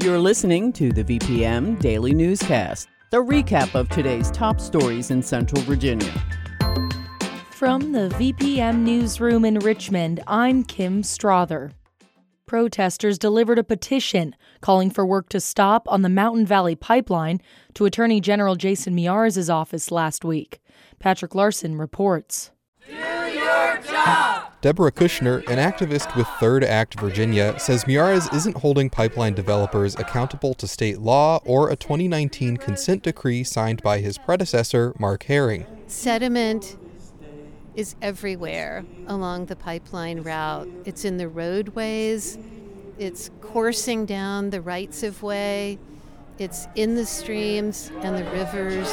You're listening to the VPM Daily Newscast, the recap of today's top stories in Central Virginia. From the VPM Newsroom in Richmond, I'm Kim Strother. Protesters delivered a petition calling for work to stop on the Mountain Valley Pipeline to Attorney General Jason Miyares' office last week. Patrick Larson reports. Do your job! Deborah Kushner, an activist with Third Act Virginia, says Miyares isn't holding pipeline developers accountable to state law or a 2019 consent decree signed by his predecessor, Mark Herring. Sediment is everywhere along the pipeline route. It's in the roadways, it's coursing down the rights of way, it's in the streams and the rivers.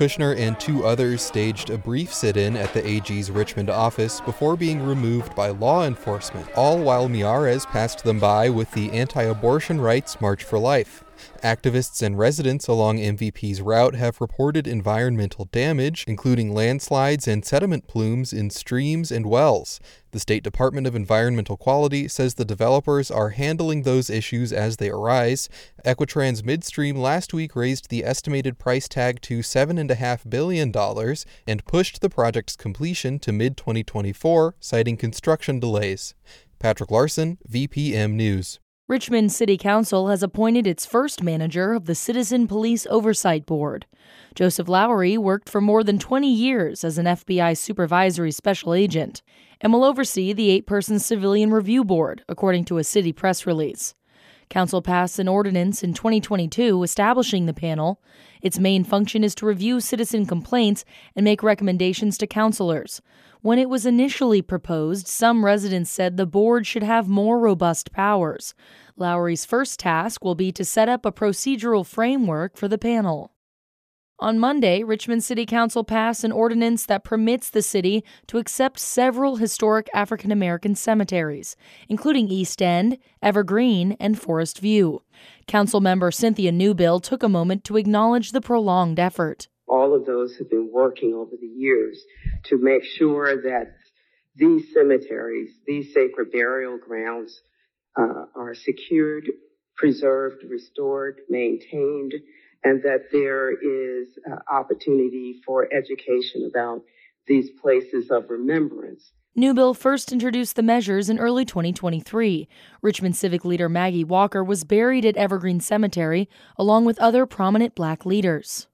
Kushner and two others staged a brief sit in at the AG's Richmond office before being removed by law enforcement, all while Miyares passed them by with the anti abortion rights March for Life. Activists and residents along MVP's route have reported environmental damage, including landslides and sediment plumes in streams and wells. The State Department of Environmental Quality says the developers are handling those issues as they arise. Equitrans Midstream last week raised the estimated price tag to $7.5 billion and pushed the project's completion to mid 2024, citing construction delays. Patrick Larson, VPM News. Richmond City Council has appointed its first manager of the Citizen Police Oversight Board. Joseph Lowery worked for more than 20 years as an FBI supervisory special agent and will oversee the eight person Civilian Review Board, according to a city press release. Council passed an ordinance in 2022 establishing the panel. Its main function is to review citizen complaints and make recommendations to councilors. When it was initially proposed, some residents said the board should have more robust powers. Lowery's first task will be to set up a procedural framework for the panel. On Monday, Richmond City Council passed an ordinance that permits the city to accept several historic African American cemeteries, including East End, Evergreen, and Forest View. Council member Cynthia Newbill took a moment to acknowledge the prolonged effort all of those have been working over the years to make sure that these cemeteries, these sacred burial grounds, uh, are secured, preserved, restored, maintained, and that there is uh, opportunity for education about these places of remembrance. Newbill first introduced the measures in early 2023. Richmond civic leader Maggie Walker was buried at Evergreen Cemetery along with other prominent black leaders.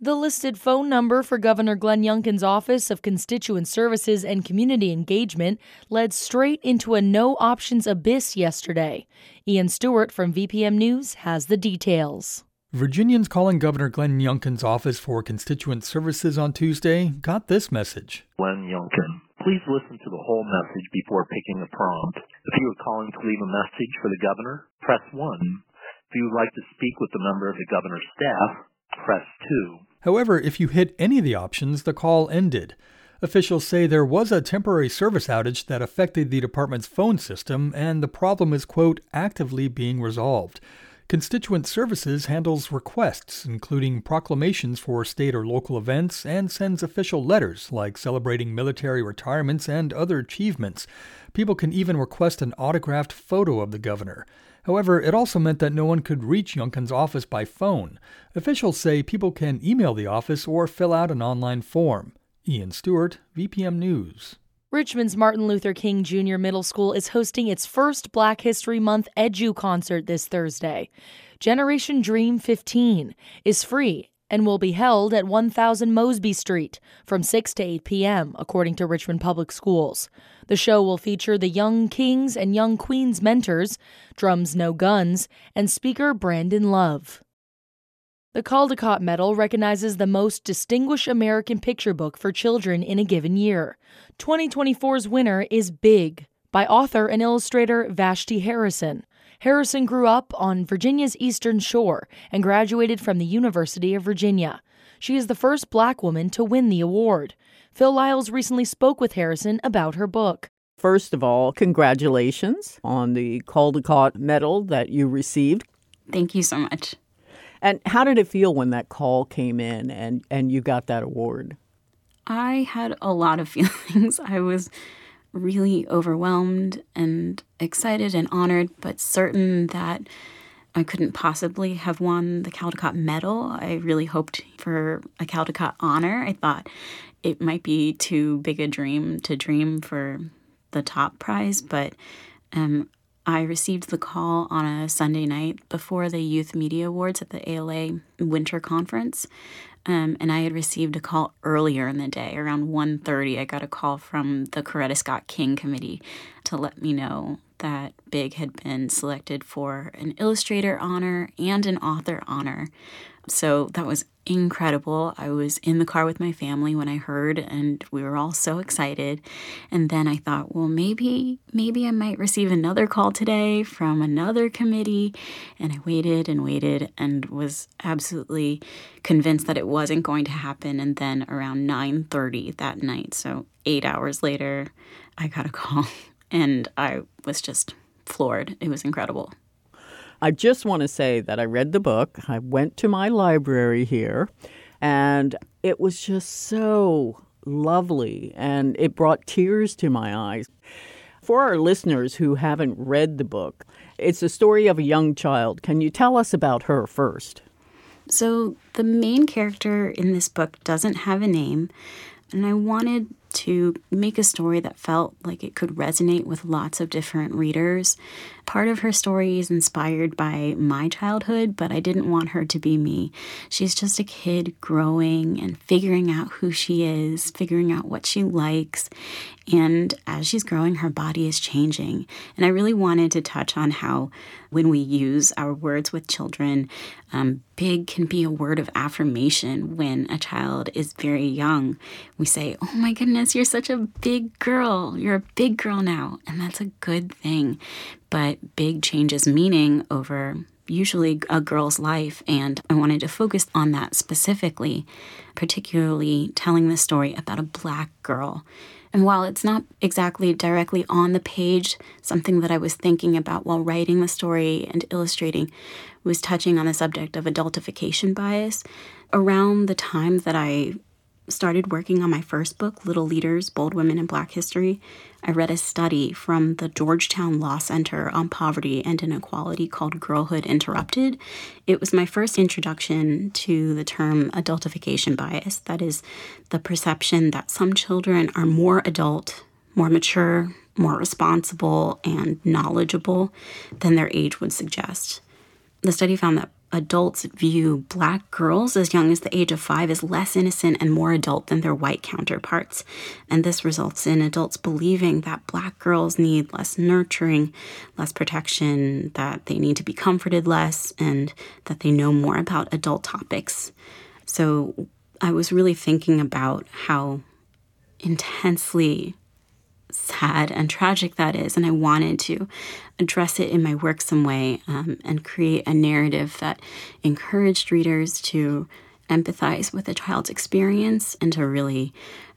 The listed phone number for Governor Glenn Youngkin's Office of Constituent Services and Community Engagement led straight into a no options abyss yesterday. Ian Stewart from VPM News has the details. Virginians calling Governor Glenn Youngkin's Office for Constituent Services on Tuesday got this message. Glenn Youngkin, please listen to the whole message before picking a prompt. If you are calling to leave a message for the governor, press 1. If you would like to speak with a member of the governor's staff, press 2. However, if you hit any of the options, the call ended. Officials say there was a temporary service outage that affected the department's phone system, and the problem is, quote, actively being resolved. Constituent Services handles requests, including proclamations for state or local events, and sends official letters like celebrating military retirements and other achievements. People can even request an autographed photo of the governor. However, it also meant that no one could reach Youngkin's office by phone. Officials say people can email the office or fill out an online form. Ian Stewart, VPM News. Richmond's Martin Luther King Jr. Middle School is hosting its first Black History Month Edu concert this Thursday. Generation Dream 15 is free and will be held at 1000 Mosby Street from 6 to 8 p.m., according to Richmond Public Schools. The show will feature the Young Kings and Young Queens mentors, Drums No Guns, and speaker Brandon Love. The Caldecott Medal recognizes the most distinguished American picture book for children in a given year. 2024's winner is Big by author and illustrator Vashti Harrison. Harrison grew up on Virginia's Eastern Shore and graduated from the University of Virginia. She is the first black woman to win the award. Phil Lyles recently spoke with Harrison about her book. First of all, congratulations on the Caldecott Medal that you received. Thank you so much. And how did it feel when that call came in and, and you got that award? I had a lot of feelings. I was really overwhelmed and excited and honored, but certain that I couldn't possibly have won the Caldecott Medal. I really hoped for a Caldecott honor. I thought it might be too big a dream to dream for the top prize, but um, I received the call on a Sunday night before the Youth Media Awards at the ALA Winter Conference. Um, and I had received a call earlier in the day, around 1.30. I got a call from the Coretta Scott King Committee to let me know that Big had been selected for an illustrator honor and an author honor. So that was incredible. I was in the car with my family when I heard and we were all so excited. And then I thought, well, maybe maybe I might receive another call today from another committee. And I waited and waited and was absolutely convinced that it wasn't going to happen and then around 9:30 that night, so 8 hours later, I got a call and I was just floored. It was incredible. I just want to say that I read the book. I went to my library here, and it was just so lovely, and it brought tears to my eyes. For our listeners who haven't read the book, it's the story of a young child. Can you tell us about her first? So, the main character in this book doesn't have a name, and I wanted to make a story that felt like it could resonate with lots of different readers. Part of her story is inspired by my childhood, but I didn't want her to be me. She's just a kid growing and figuring out who she is, figuring out what she likes. And as she's growing, her body is changing. And I really wanted to touch on how, when we use our words with children, um, big can be a word of affirmation when a child is very young. We say, Oh my goodness, you're such a big girl. You're a big girl now. And that's a good thing but big changes meaning over usually a girl's life. And I wanted to focus on that specifically, particularly telling the story about a black girl. And while it's not exactly directly on the page, something that I was thinking about while writing the story and illustrating was touching on the subject of adultification bias. Around the time that I started working on my first book, Little Leaders Bold Women in Black History, I read a study from the Georgetown Law Center on Poverty and Inequality called Girlhood Interrupted. It was my first introduction to the term adultification bias that is, the perception that some children are more adult, more mature, more responsible, and knowledgeable than their age would suggest. The study found that adults view black girls as young as the age of five as less innocent and more adult than their white counterparts. And this results in adults believing that black girls need less nurturing, less protection, that they need to be comforted less, and that they know more about adult topics. So I was really thinking about how intensely sad and tragic that is. And I wanted to address it in my work some way um, and create a narrative that encouraged readers to empathize with a child's experience and to really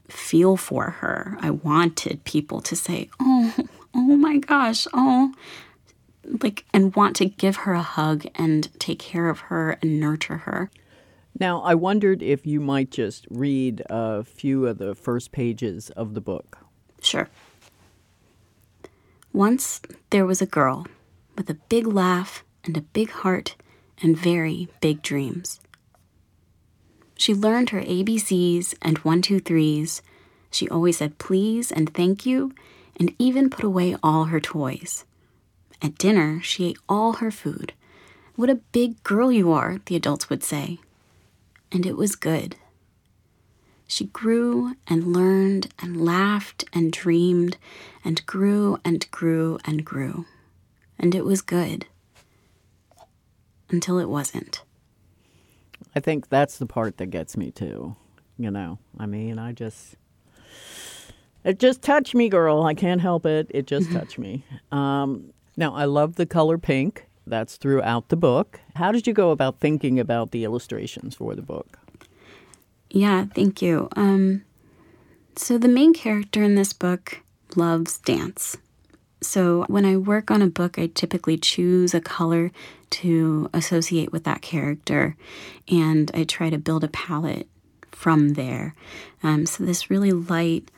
feel for her. I wanted people to say, oh, oh my gosh, oh, like, and want to give her a hug and take care of her and nurture her. Now, I wondered if you might just read a few of the first pages of the book. Sure. Once there was a girl with a big laugh and a big heart and very big dreams. She learned her ABCs and one, two, threes. She always said please and thank you, and even put away all her toys. At dinner, she ate all her food. What a big girl you are, the adults would say. And it was good. She grew and learned and laughed and dreamed and grew and grew and grew. And it was good. Until it wasn't. I think that's the part that gets me too. You know, I mean, I just. It just touched me, girl. I can't help it. It just touched me. Um, Now, I love the color pink. That's throughout the book. How did you go about thinking about the illustrations for the book? Yeah, thank you. Um, so, the main character in this book loves dance. So, when I work on a book, I typically choose a color to associate with that character, and I try to build a palette from there. Um, so, this really light,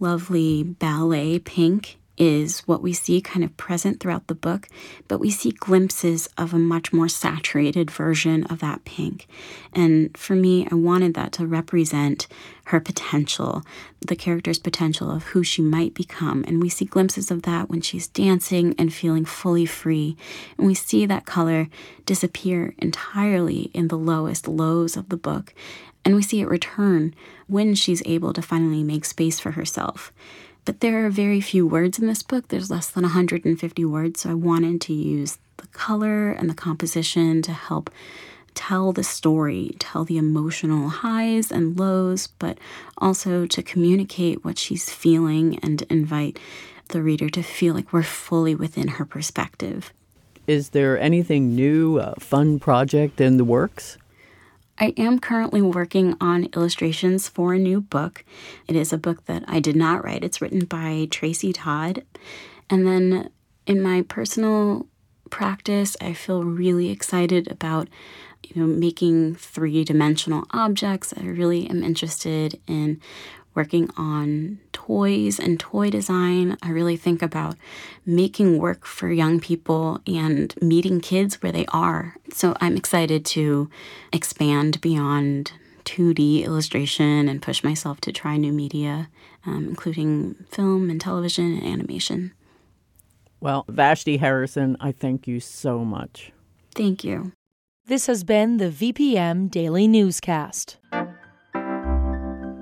lovely ballet pink is what we see kind of present throughout the book, but we see glimpses of a much more saturated version of that pink. And for me, I wanted that to represent her potential, the character's potential of who she might become. And we see glimpses of that when she's dancing and feeling fully free. And we see that color disappear entirely in the lowest lows of the book. And we see it return when she's able to finally make space for herself. But there are very few words in this book. There's less than 150 words, so I wanted to use the color and the composition to help tell the story, tell the emotional highs and lows, but also to communicate what she's feeling and invite the reader to feel like we're fully within her perspective. Is there anything new, a fun project in the works? I am currently working on illustrations for a new book. It is a book that I did not write, it's written by Tracy Todd. And then in my personal practice, I feel really excited about you know making three-dimensional objects. I really am interested in working on toys and toy design. I really think about making work for young people and meeting kids where they are. So I'm excited to expand beyond 2D illustration and push myself to try new media, um, including film and television and animation. Well, Vashti Harrison, I thank you so much. Thank you. This has been the VPM Daily Newscast.